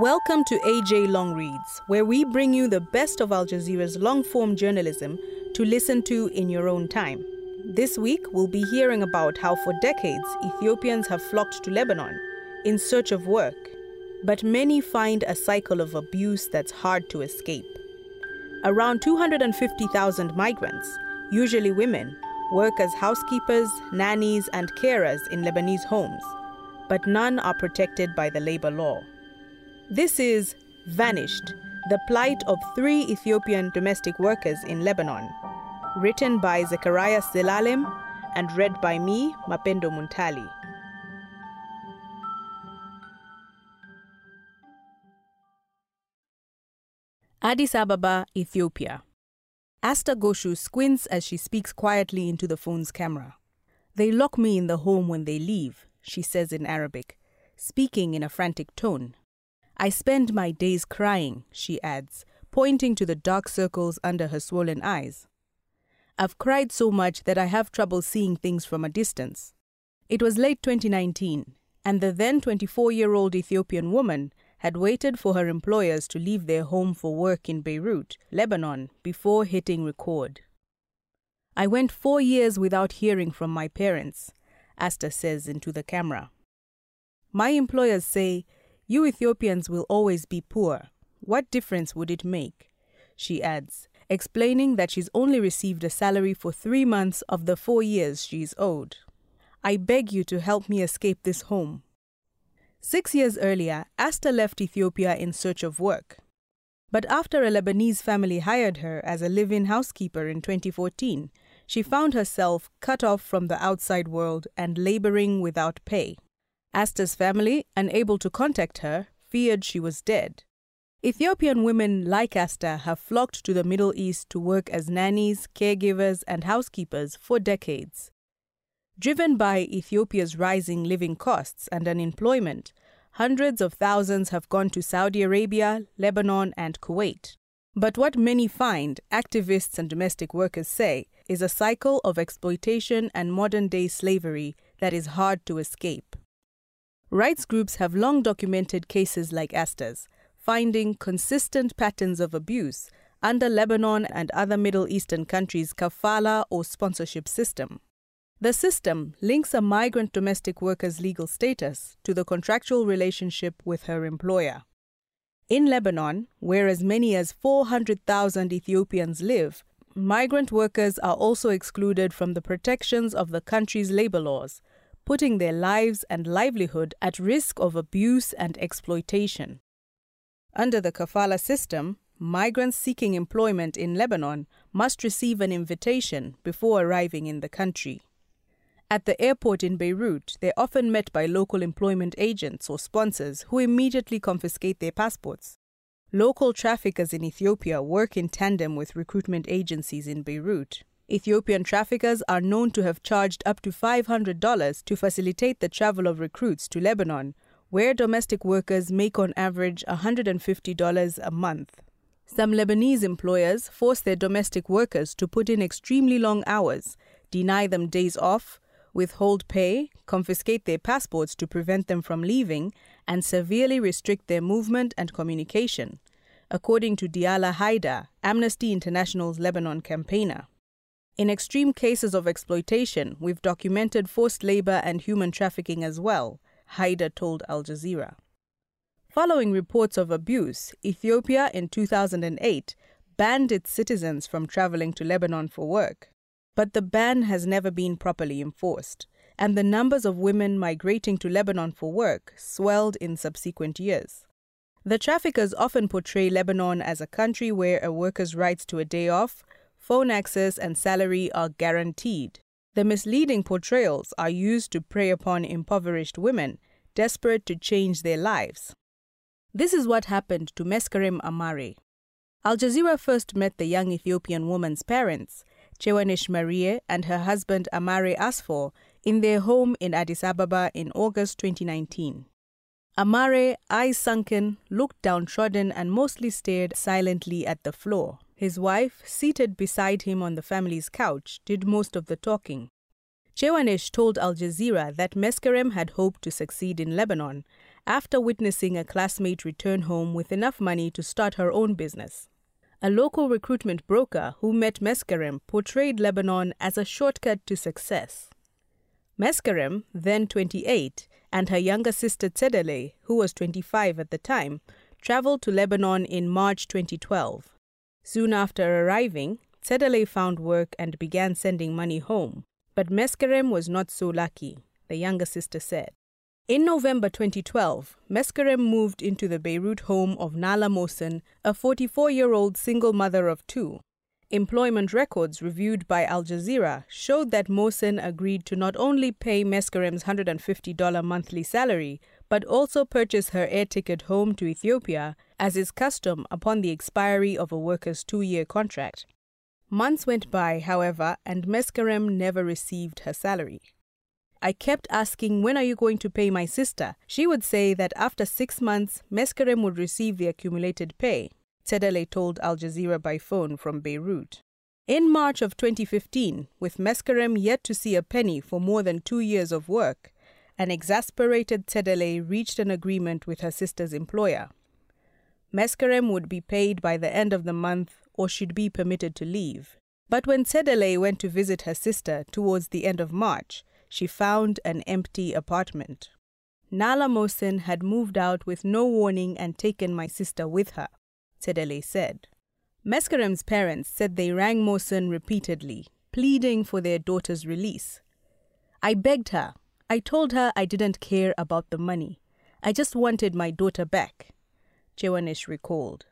Welcome to AJ Long Reads, where we bring you the best of Al Jazeera's long form journalism to listen to in your own time. This week, we'll be hearing about how for decades Ethiopians have flocked to Lebanon in search of work, but many find a cycle of abuse that's hard to escape. Around 250,000 migrants, usually women, work as housekeepers, nannies, and carers in Lebanese homes, but none are protected by the labor law. This is Vanished The Plight of Three Ethiopian Domestic Workers in Lebanon, written by Zechariah Zelalem and read by me, Mapendo Munthali. Addis Ababa, Ethiopia. Asta Goshu squints as she speaks quietly into the phone's camera. They lock me in the home when they leave, she says in Arabic, speaking in a frantic tone. I spend my days crying, she adds, pointing to the dark circles under her swollen eyes. I've cried so much that I have trouble seeing things from a distance. It was late 2019, and the then 24 year old Ethiopian woman had waited for her employers to leave their home for work in Beirut, Lebanon, before hitting record. I went four years without hearing from my parents, Asta says into the camera. My employers say, You Ethiopians will always be poor. What difference would it make? She adds, explaining that she's only received a salary for three months of the four years she's owed. I beg you to help me escape this home. Six years earlier, Asta left Ethiopia in search of work. But after a Lebanese family hired her as a live in housekeeper in 2014, she found herself cut off from the outside world and laboring without pay. Asta's family, unable to contact her, feared she was dead. Ethiopian women like Asta have flocked to the Middle East to work as nannies, caregivers, and housekeepers for decades. Driven by Ethiopia's rising living costs and unemployment, hundreds of thousands have gone to Saudi Arabia, Lebanon, and Kuwait. But what many find, activists and domestic workers say, is a cycle of exploitation and modern day slavery that is hard to escape. Rights groups have long documented cases like Asta's, finding consistent patterns of abuse under Lebanon and other Middle Eastern countries' kafala or sponsorship system. The system links a migrant domestic worker's legal status to the contractual relationship with her employer. In Lebanon, where as many as 400,000 Ethiopians live, migrant workers are also excluded from the protections of the country's labor laws, putting their lives and livelihood at risk of abuse and exploitation. Under the kafala system, migrants seeking employment in Lebanon must receive an invitation before arriving in the country. At the airport in Beirut, they're often met by local employment agents or sponsors who immediately confiscate their passports. Local traffickers in Ethiopia work in tandem with recruitment agencies in Beirut. Ethiopian traffickers are known to have charged up to $500 to facilitate the travel of recruits to Lebanon, where domestic workers make on average $150 a month. Some Lebanese employers force their domestic workers to put in extremely long hours, deny them days off, withhold pay, confiscate their passports to prevent them from leaving, and severely restrict their movement and communication, according to Diala Haidar, Amnesty International's Lebanon campaigner. In extreme cases of exploitation, we've documented forced labor and human trafficking as well, Haidar told Al Jazeera. Following reports of abuse, Ethiopia in 2008 banned its citizens from traveling to Lebanon for work. But the ban has never been properly enforced, and the numbers of women migrating to Lebanon for work swelled in subsequent years. The traffickers often portray Lebanon as a country where a worker's rights to a day off, phone access, and salary are guaranteed. The misleading portrayals are used to prey upon impoverished women desperate to change their lives. This is what happened to Meskerem Amare. Al Jazeera first met the young Ethiopian woman's parents Chewanesh Marie and her husband Amare Asfor in their home in Addis Ababa in August 2019. Amare, eyes sunken, looked downtrodden and mostly stared silently at the floor. His wife, seated beside him on the family's couch, did most of the talking. Chewanesh told Al Jazeera that Meskerem had hoped to succeed in Lebanon, after witnessing a classmate return home with enough money to start her own business. A local recruitment broker who met Meskerem portrayed Lebanon as a shortcut to success. Meskerem, then 28, and her younger sister Tzedele, who was 25 at the time, traveled to Lebanon in March 2012. Soon after arriving, Tzedele found work and began sending money home. But Meskerem was not so lucky, the younger sister said. In November 2012, Meskerem moved into the Beirut home of Nala Mohsen, a 44 year old single mother of two. Employment records reviewed by Al Jazeera showed that Mohsen agreed to not only pay Meskerem's $150 monthly salary, but also purchase her air ticket home to Ethiopia, as is custom upon the expiry of a worker's two year contract. Months went by, however, and Meskerem never received her salary. I kept asking, When are you going to pay my sister? She would say that after six months, Meskerem would receive the accumulated pay, Tzedele told Al Jazeera by phone from Beirut. In March of 2015, with Meskerem yet to see a penny for more than two years of work, an exasperated Tzedele reached an agreement with her sister's employer. Meskerem would be paid by the end of the month or should be permitted to leave. But when Tzedele went to visit her sister towards the end of March, she found an empty apartment. Nala Mohsen had moved out with no warning and taken my sister with her, Tzedele said. Meskerem's parents said they rang Mohsen repeatedly, pleading for their daughter's release. I begged her. I told her I didn't care about the money. I just wanted my daughter back, Chewanesh recalled,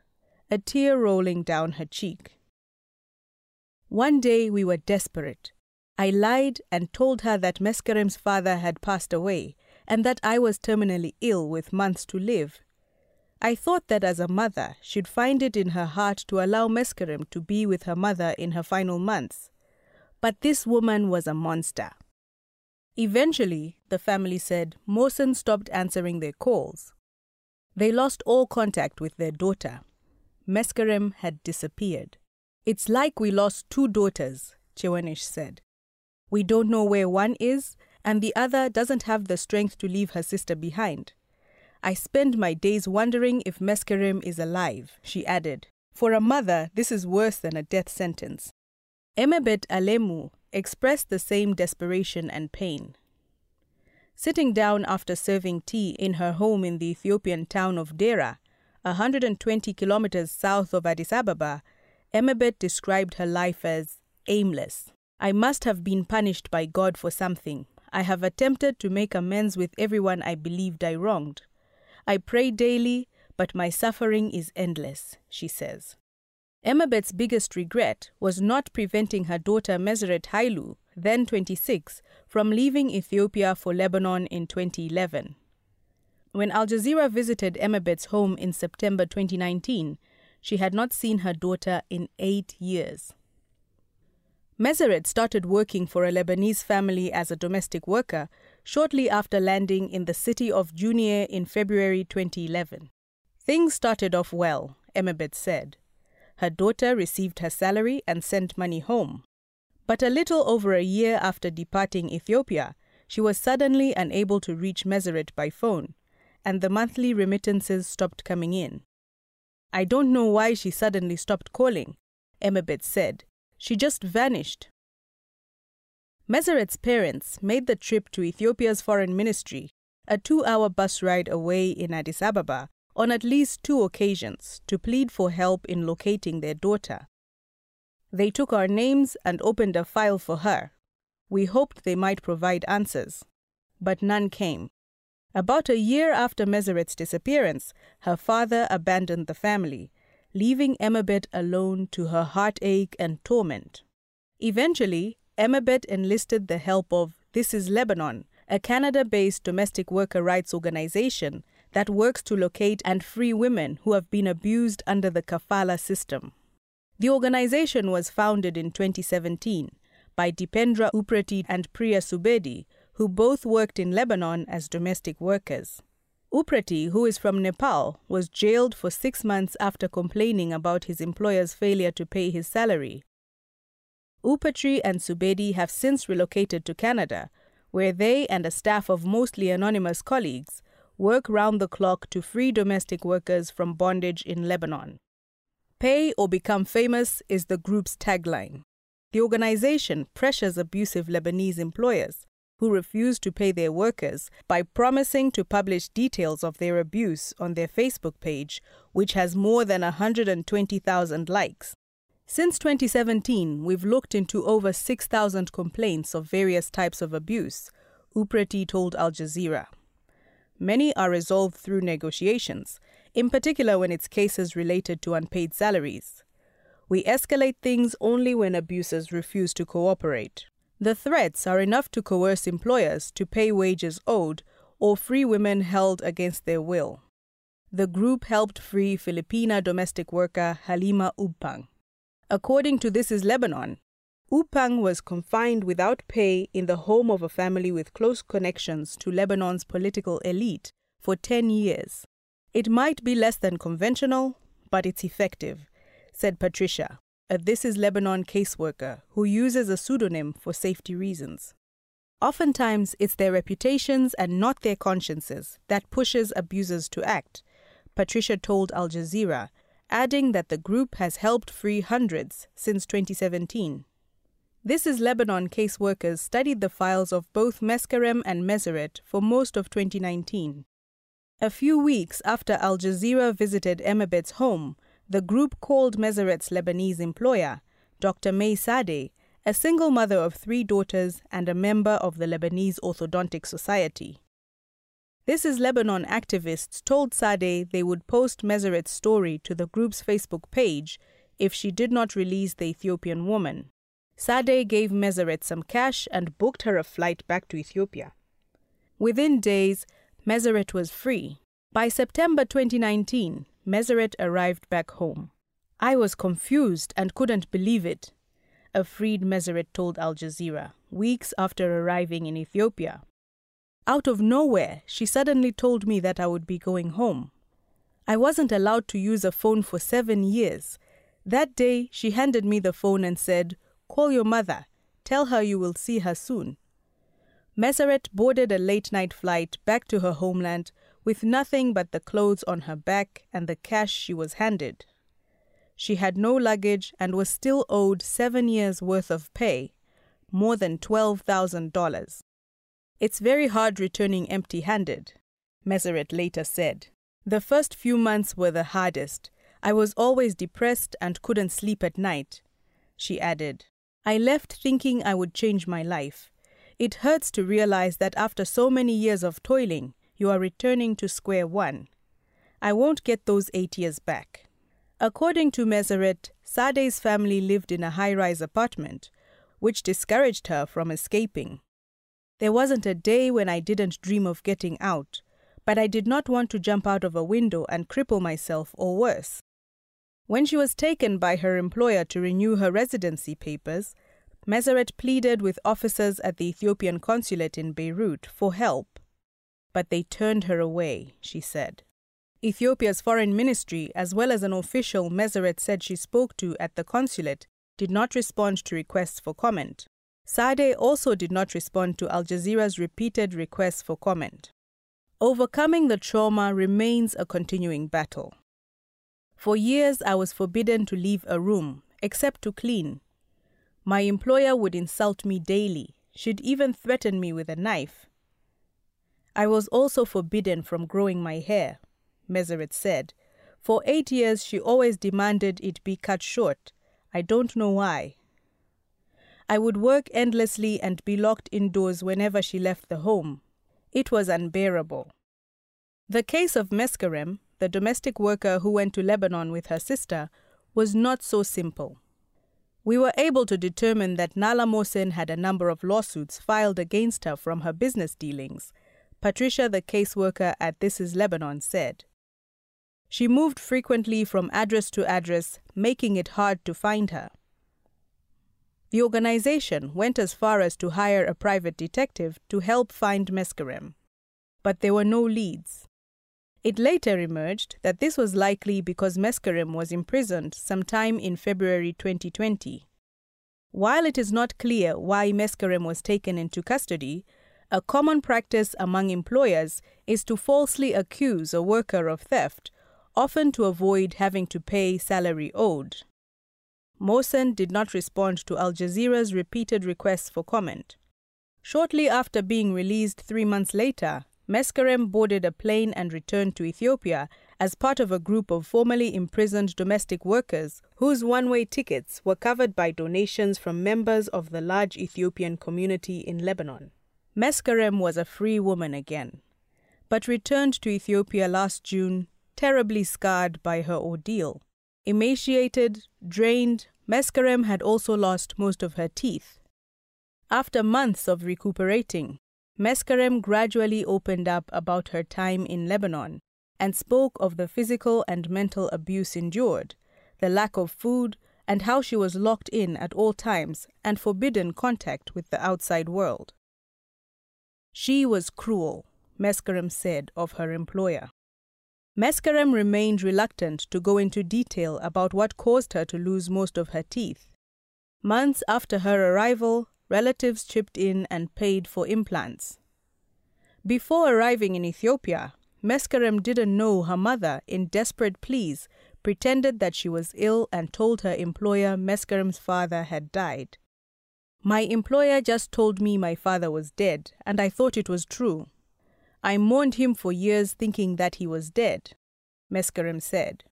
a tear rolling down her cheek. One day we were desperate. I lied and told her that Meskerem's father had passed away and that I was terminally ill with months to live. I thought that as a mother, she'd find it in her heart to allow Meskerem to be with her mother in her final months. But this woman was a monster. Eventually, the family said, Mohsen stopped answering their calls. They lost all contact with their daughter. Meskerem had disappeared. It's like we lost two daughters, Chewanesh said. We don't know where one is, and the other doesn't have the strength to leave her sister behind. I spend my days wondering if Meskerem is alive, she added. For a mother, this is worse than a death sentence. Emebet Alemu expressed the same desperation and pain. Sitting down after serving tea in her home in the Ethiopian town of Dera, 120 kilometers south of Addis Ababa, Emebet described her life as aimless. I must have been punished by God for something. I have attempted to make amends with everyone I believed I wronged. I pray daily, but my suffering is endless, she says. Emebet's biggest regret was not preventing her daughter Meseret Hailu, then 26, from leaving Ethiopia for Lebanon in 2011. When Al Jazeera visited Emebet's home in September 2019, she had not seen her daughter in eight years. Meseret started working for a Lebanese family as a domestic worker shortly after landing in the city of Jounieh in February 2011. Things started off well, Emebet said. Her daughter received her salary and sent money home. But a little over a year after departing Ethiopia, she was suddenly unable to reach Meseret by phone, and the monthly remittances stopped coming in. I don't know why she suddenly stopped calling, Emebet said, she just vanished. Meseret's parents made the trip to Ethiopia's foreign ministry, a two hour bus ride away in Addis Ababa, on at least two occasions to plead for help in locating their daughter. They took our names and opened a file for her. We hoped they might provide answers, but none came. About a year after Meseret's disappearance, her father abandoned the family leaving Emebet alone to her heartache and torment. Eventually, Emebet enlisted the help of This is Lebanon, a Canada based domestic worker rights organization that works to locate and free women who have been abused under the kafala system. The organization was founded in 2017 by Dipendra Upreti and Priya Subedi, who both worked in Lebanon as domestic workers. Upreti, who is from Nepal, was jailed for six months after complaining about his employer's failure to pay his salary. Upreti and Subedi have since relocated to Canada, where they and a staff of mostly anonymous colleagues work round the clock to free domestic workers from bondage in Lebanon. Pay or become famous is the group's tagline. The organization pressures abusive Lebanese employers who refuse to pay their workers by promising to publish details of their abuse on their Facebook page, which has more than 120,000 likes. Since 2017, we've looked into over 6,000 complaints of various types of abuse, Upreti told Al Jazeera. Many are resolved through negotiations, in particular when it's cases related to unpaid salaries. We escalate things only when abusers refuse to cooperate. The threats are enough to coerce employers to pay wages owed or free women held against their will. The group helped free Filipina domestic worker Halima Upang. According to This is Lebanon, Upang was confined without pay in the home of a family with close connections to Lebanon's political elite for 10 years. It might be less than conventional, but it's effective, said Patricia, a This is Lebanon caseworker who uses a pseudonym for safety reasons. Oftentimes, it's their reputations and not their consciences that pushes abusers to act, Patricia told Al Jazeera, adding that the group has helped free hundreds since 2017. This is Lebanon caseworkers studied the files of both Meskerem and Meseret for most of 2019. A few weeks after Al Jazeera visited Emebet's home, the group called Meseret's Lebanese employer, Dr. May Sadeh, a single mother of three daughters and a member of the Lebanese Orthodontic Society. This is Lebanon activists told Sadeh they would post Meseret's story to the group's Facebook page if she did not release the Ethiopian woman. Sadeh gave Meseret some cash and booked her a flight back to Ethiopia. Within days, Meseret was free. By September 2019, Meseret arrived back home. I was confused and couldn't believe it, a freed Meseret told Al Jazeera weeks after arriving in Ethiopia. Out of nowhere, she suddenly told me that I would be going home. I wasn't allowed to use a phone for seven years. That day, she handed me the phone and said, Call your mother. Tell her you will see her soon. Meseret boarded a late night flight back to her homeland with nothing but the clothes on her back and the cash she was handed. She had no luggage and was still owed seven years' worth of pay, more than $12,000. It's very hard returning empty handed, Meseret later said. The first few months were the hardest. I was always depressed and couldn't sleep at night. She added, I left thinking I would change my life. It hurts to realize that after so many years of toiling, you are returning to square one. I won't get those eight years back. According to Meseret, Sadeh's family lived in a high rise apartment, which discouraged her from escaping. There wasn't a day when I didn't dream of getting out, but I did not want to jump out of a window and cripple myself or worse. When she was taken by her employer to renew her residency papers, Meseret pleaded with officers at the Ethiopian consulate in Beirut for help but they turned her away, she said. Ethiopia's foreign ministry, as well as an official Meseret said she spoke to at the consulate, did not respond to requests for comment. Sadeh also did not respond to Al Jazeera's repeated requests for comment. Overcoming the trauma remains a continuing battle. For years, I was forbidden to leave a room, except to clean. My employer would insult me daily. She'd even threaten me with a knife. I was also forbidden from growing my hair, Meseret said. For eight years, she always demanded it be cut short. I don't know why. I would work endlessly and be locked indoors whenever she left the home. It was unbearable. The case of Meskerem, the domestic worker who went to Lebanon with her sister, was not so simple. We were able to determine that Nala Mohsen had a number of lawsuits filed against her from her business dealings Patricia, the caseworker at This is Lebanon, said. She moved frequently from address to address, making it hard to find her. The organization went as far as to hire a private detective to help find Meskerem, but there were no leads. It later emerged that this was likely because Meskerem was imprisoned sometime in February 2020. While it is not clear why Meskerem was taken into custody, A common practice among employers is to falsely accuse a worker of theft, often to avoid having to pay salary owed. Mohsen did not respond to Al Jazeera's repeated requests for comment. Shortly after being released three months later, Meskerem boarded a plane and returned to Ethiopia as part of a group of formerly imprisoned domestic workers whose one way tickets were covered by donations from members of the large Ethiopian community in Lebanon. Meskerem was a free woman again, but returned to Ethiopia last June, terribly scarred by her ordeal. Emaciated, drained, Meskerem had also lost most of her teeth. After months of recuperating, Meskerem gradually opened up about her time in Lebanon and spoke of the physical and mental abuse endured, the lack of food, and how she was locked in at all times and forbidden contact with the outside world. She was cruel, Meskerem said of her employer. Meskerem remained reluctant to go into detail about what caused her to lose most of her teeth. Months after her arrival, relatives chipped in and paid for implants. Before arriving in Ethiopia, Meskerem didn't know her mother, in desperate pleas, pretended that she was ill and told her employer Meskerem's father had died. My employer just told me my father was dead, and I thought it was true. I mourned him for years thinking that he was dead, Meskerem said.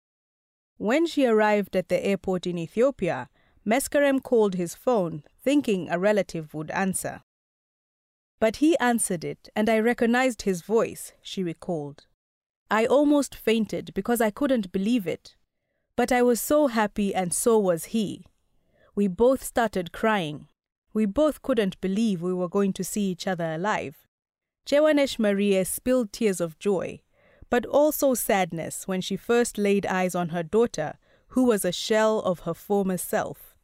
When she arrived at the airport in Ethiopia, Meskerem called his phone, thinking a relative would answer. But he answered it, and I recognized his voice, she recalled. I almost fainted because I couldn't believe it. But I was so happy, and so was he. We both started crying. We both couldn't believe we were going to see each other alive. Chewanesh Maria spilled tears of joy, but also sadness when she first laid eyes on her daughter, who was a shell of her former self.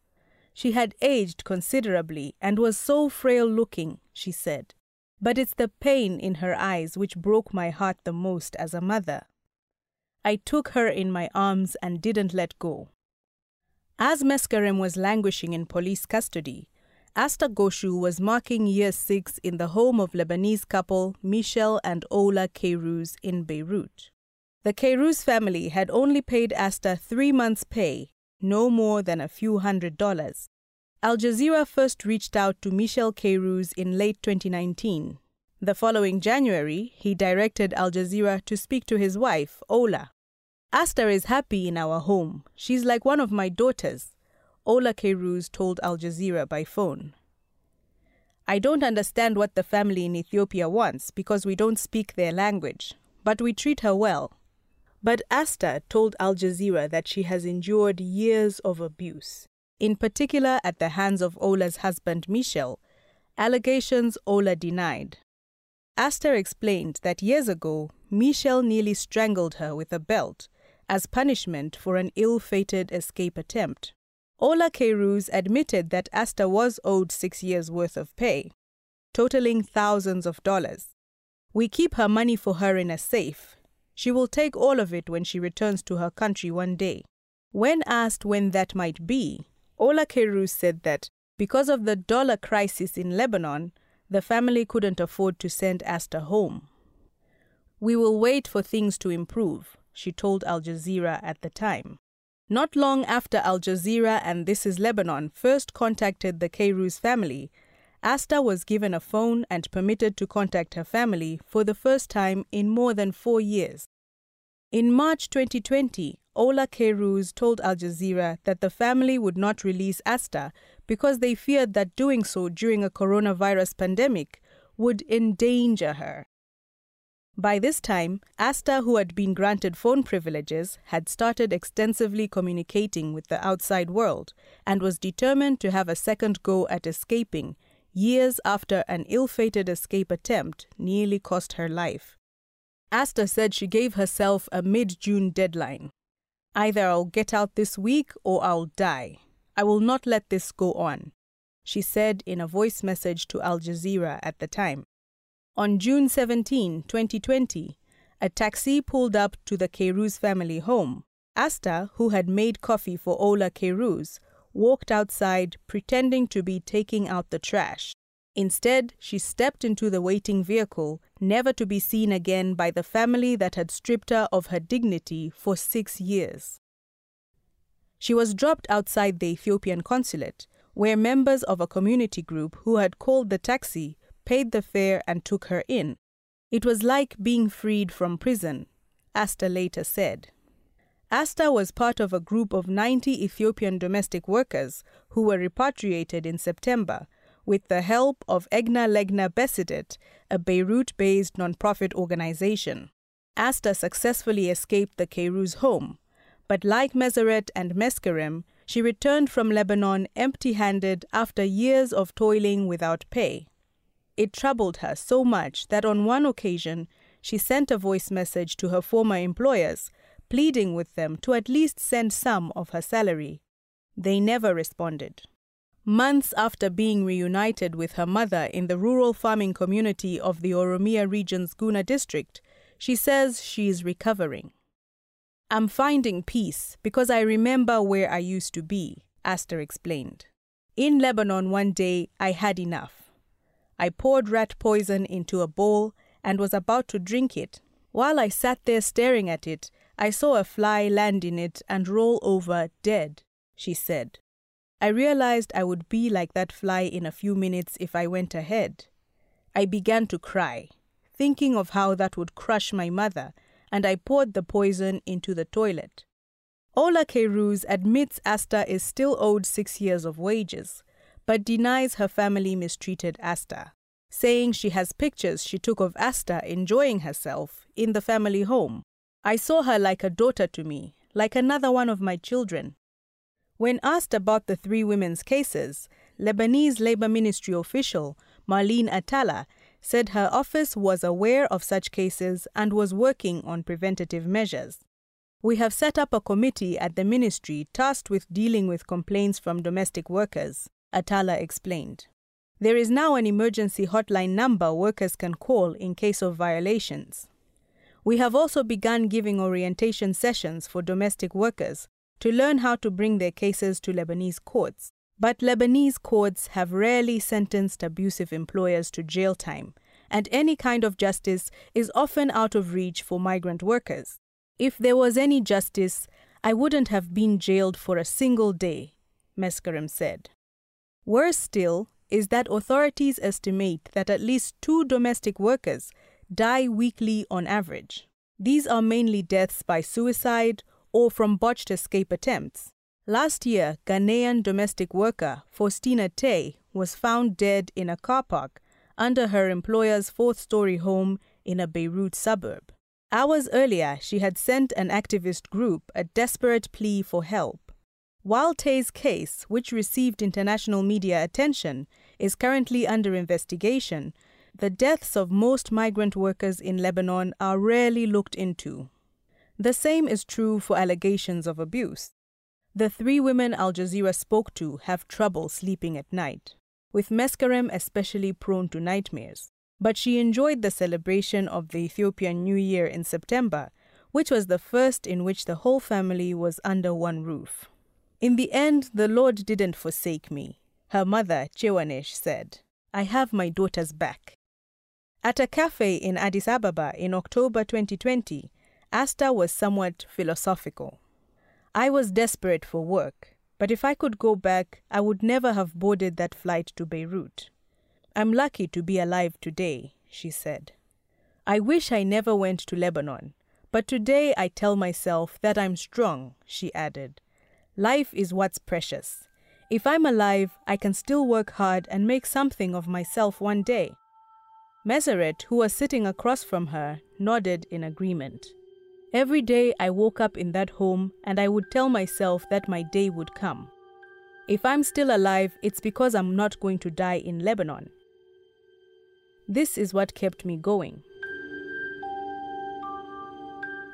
She had aged considerably and was so frail looking, she said. But it's the pain in her eyes which broke my heart the most as a mother. I took her in my arms and didn't let go. As Meskerem was languishing in police custody, Asta Goshu was marking year six in the home of Lebanese couple Michel and Ola Kairouz in Beirut. The Kairouz family had only paid Asta three months' pay no more than a few hundred dollars. Al Jazeera first reached out to Michel Kairouz in late 2019. The following January, he directed Al Jazeera to speak to his wife, Ola. Asta is happy in our home. She's like one of my daughters, Ola Kairouz told Al Jazeera by phone. I don't understand what the family in Ethiopia wants because we don't speak their language, but we treat her well. But Asta told Al Jazeera that she has endured years of abuse, in particular at the hands of Ola's husband Michel, allegations Ola denied. Asta explained that years ago, Michel nearly strangled her with a belt as punishment for an ill fated escape attempt. Ola Kairouz admitted that Asta was owed six years' worth of pay, totaling thousands of dollars. We keep her money for her in a safe, she will take all of it when she returns to her country one day. When asked when that might be, Ola Kairouz said that because of the dollar crisis in Lebanon, the family couldn't afford to send Asta home. We will wait for things to improve, she told Al Jazeera at the time. Not long after Al Jazeera and This is Lebanon first contacted the Kairouz family, Asta was given a phone and permitted to contact her family for the first time in more than four years. In March 2020, Ola Kairouz told Al Jazeera that the family would not release Asta because they feared that doing so during a coronavirus pandemic would endanger her. By this time, Asta, who had been granted phone privileges, had started extensively communicating with the outside world and was determined to have a second go at escaping years after an ill fated escape attempt nearly cost her life. Asta said she gave herself a mid June deadline. Either I'll get out this week or I'll die. I will not let this go on, she said in a voice message to Al Jazeera at the time. On June 17, 2020, a taxi pulled up to the Kairouz family home. Asta, who had made coffee for Ola Kairouz, walked outside pretending to be taking out the trash. Instead, she stepped into the waiting vehicle, never to be seen again by the family that had stripped her of her dignity for six years. She was dropped outside the Ethiopian consulate, where members of a community group who had called the taxi paid the fare and took her in. It was like being freed from prison, Asta later said. Asta was part of a group of 90 Ethiopian domestic workers who were repatriated in September with the help of Egna Legna Besidet, a Beirut based nonprofit organization. Asta successfully escaped the Kairouz home, but like Meseret and Meskerem, she returned from Lebanon empty handed after years of toiling without pay. It troubled her so much that on one occasion she sent a voice message to her former employers, pleading with them to at least send some of her salary. They never responded. Months after being reunited with her mother in the rural farming community of the Oromia region's Guna district, she says she is recovering. I'm finding peace because I remember where I used to be, Asta explained. In Lebanon one day, I had enough. I poured rat poison into a bowl and was about to drink it. While I sat there staring at it, I saw a fly land in it and roll over dead, she said. I realized I would be like that fly in a few minutes if I went ahead. I began to cry, thinking of how that would crush my mother, and I poured the poison into the toilet. Ola Kairouz admits Asta is still owed six years of wages, but denies her family mistreated Asta, saying she has pictures she took of Asta enjoying herself in the family home. I saw her like a daughter to me, like another one of my children. When asked about the three women's cases, Lebanese Labor Ministry official Marlene Atala said her office was aware of such cases and was working on preventative measures. We have set up a committee at the ministry tasked with dealing with complaints from domestic workers, Atala explained. There is now an emergency hotline number workers can call in case of violations. We have also begun giving orientation sessions for domestic workers to learn how to bring their cases to Lebanese courts. But Lebanese courts have rarely sentenced abusive employers to jail time, and any kind of justice is often out of reach for migrant workers. If there was any justice, I wouldn't have been jailed for a single day, Meskerem said. Worse still is that authorities estimate that at least two domestic workers die weekly on average. These are mainly deaths by suicide or from botched escape attempts. Last year, Ghanaian domestic worker Faustina Tay was found dead in a car park under her employer's fourth story home in a Beirut suburb. Hours earlier, she had sent an activist group a desperate plea for help. While Tay's case, which received international media attention, is currently under investigation, the deaths of most migrant workers in Lebanon are rarely looked into. The same is true for allegations of abuse. The three women Al Jazeera spoke to have trouble sleeping at night, with Meskerem especially prone to nightmares. But she enjoyed the celebration of the Ethiopian New Year in September, which was the first in which the whole family was under one roof. In the end, the Lord didn't forsake me, her mother, Chewanesh, said. I have my daughter's back. At a cafe in Addis Ababa in October 2020, Asta was somewhat philosophical. I was desperate for work, but if I could go back, I would never have boarded that flight to Beirut. I'm lucky to be alive today, she said. I wish I never went to Lebanon, but today I tell myself that I'm strong, she added. Life is what's precious. If I'm alive, I can still work hard and make something of myself one day. Meseret, who was sitting across from her, nodded in agreement. Every day I woke up in that home and I would tell myself that my day would come. If I'm still alive, it's because I'm not going to die in Lebanon. This is what kept me going.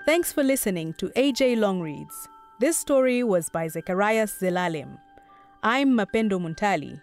Thanks for listening to AJ Long Reads. This story was by Zecharias Zelalem. I'm Mapendo Munthali.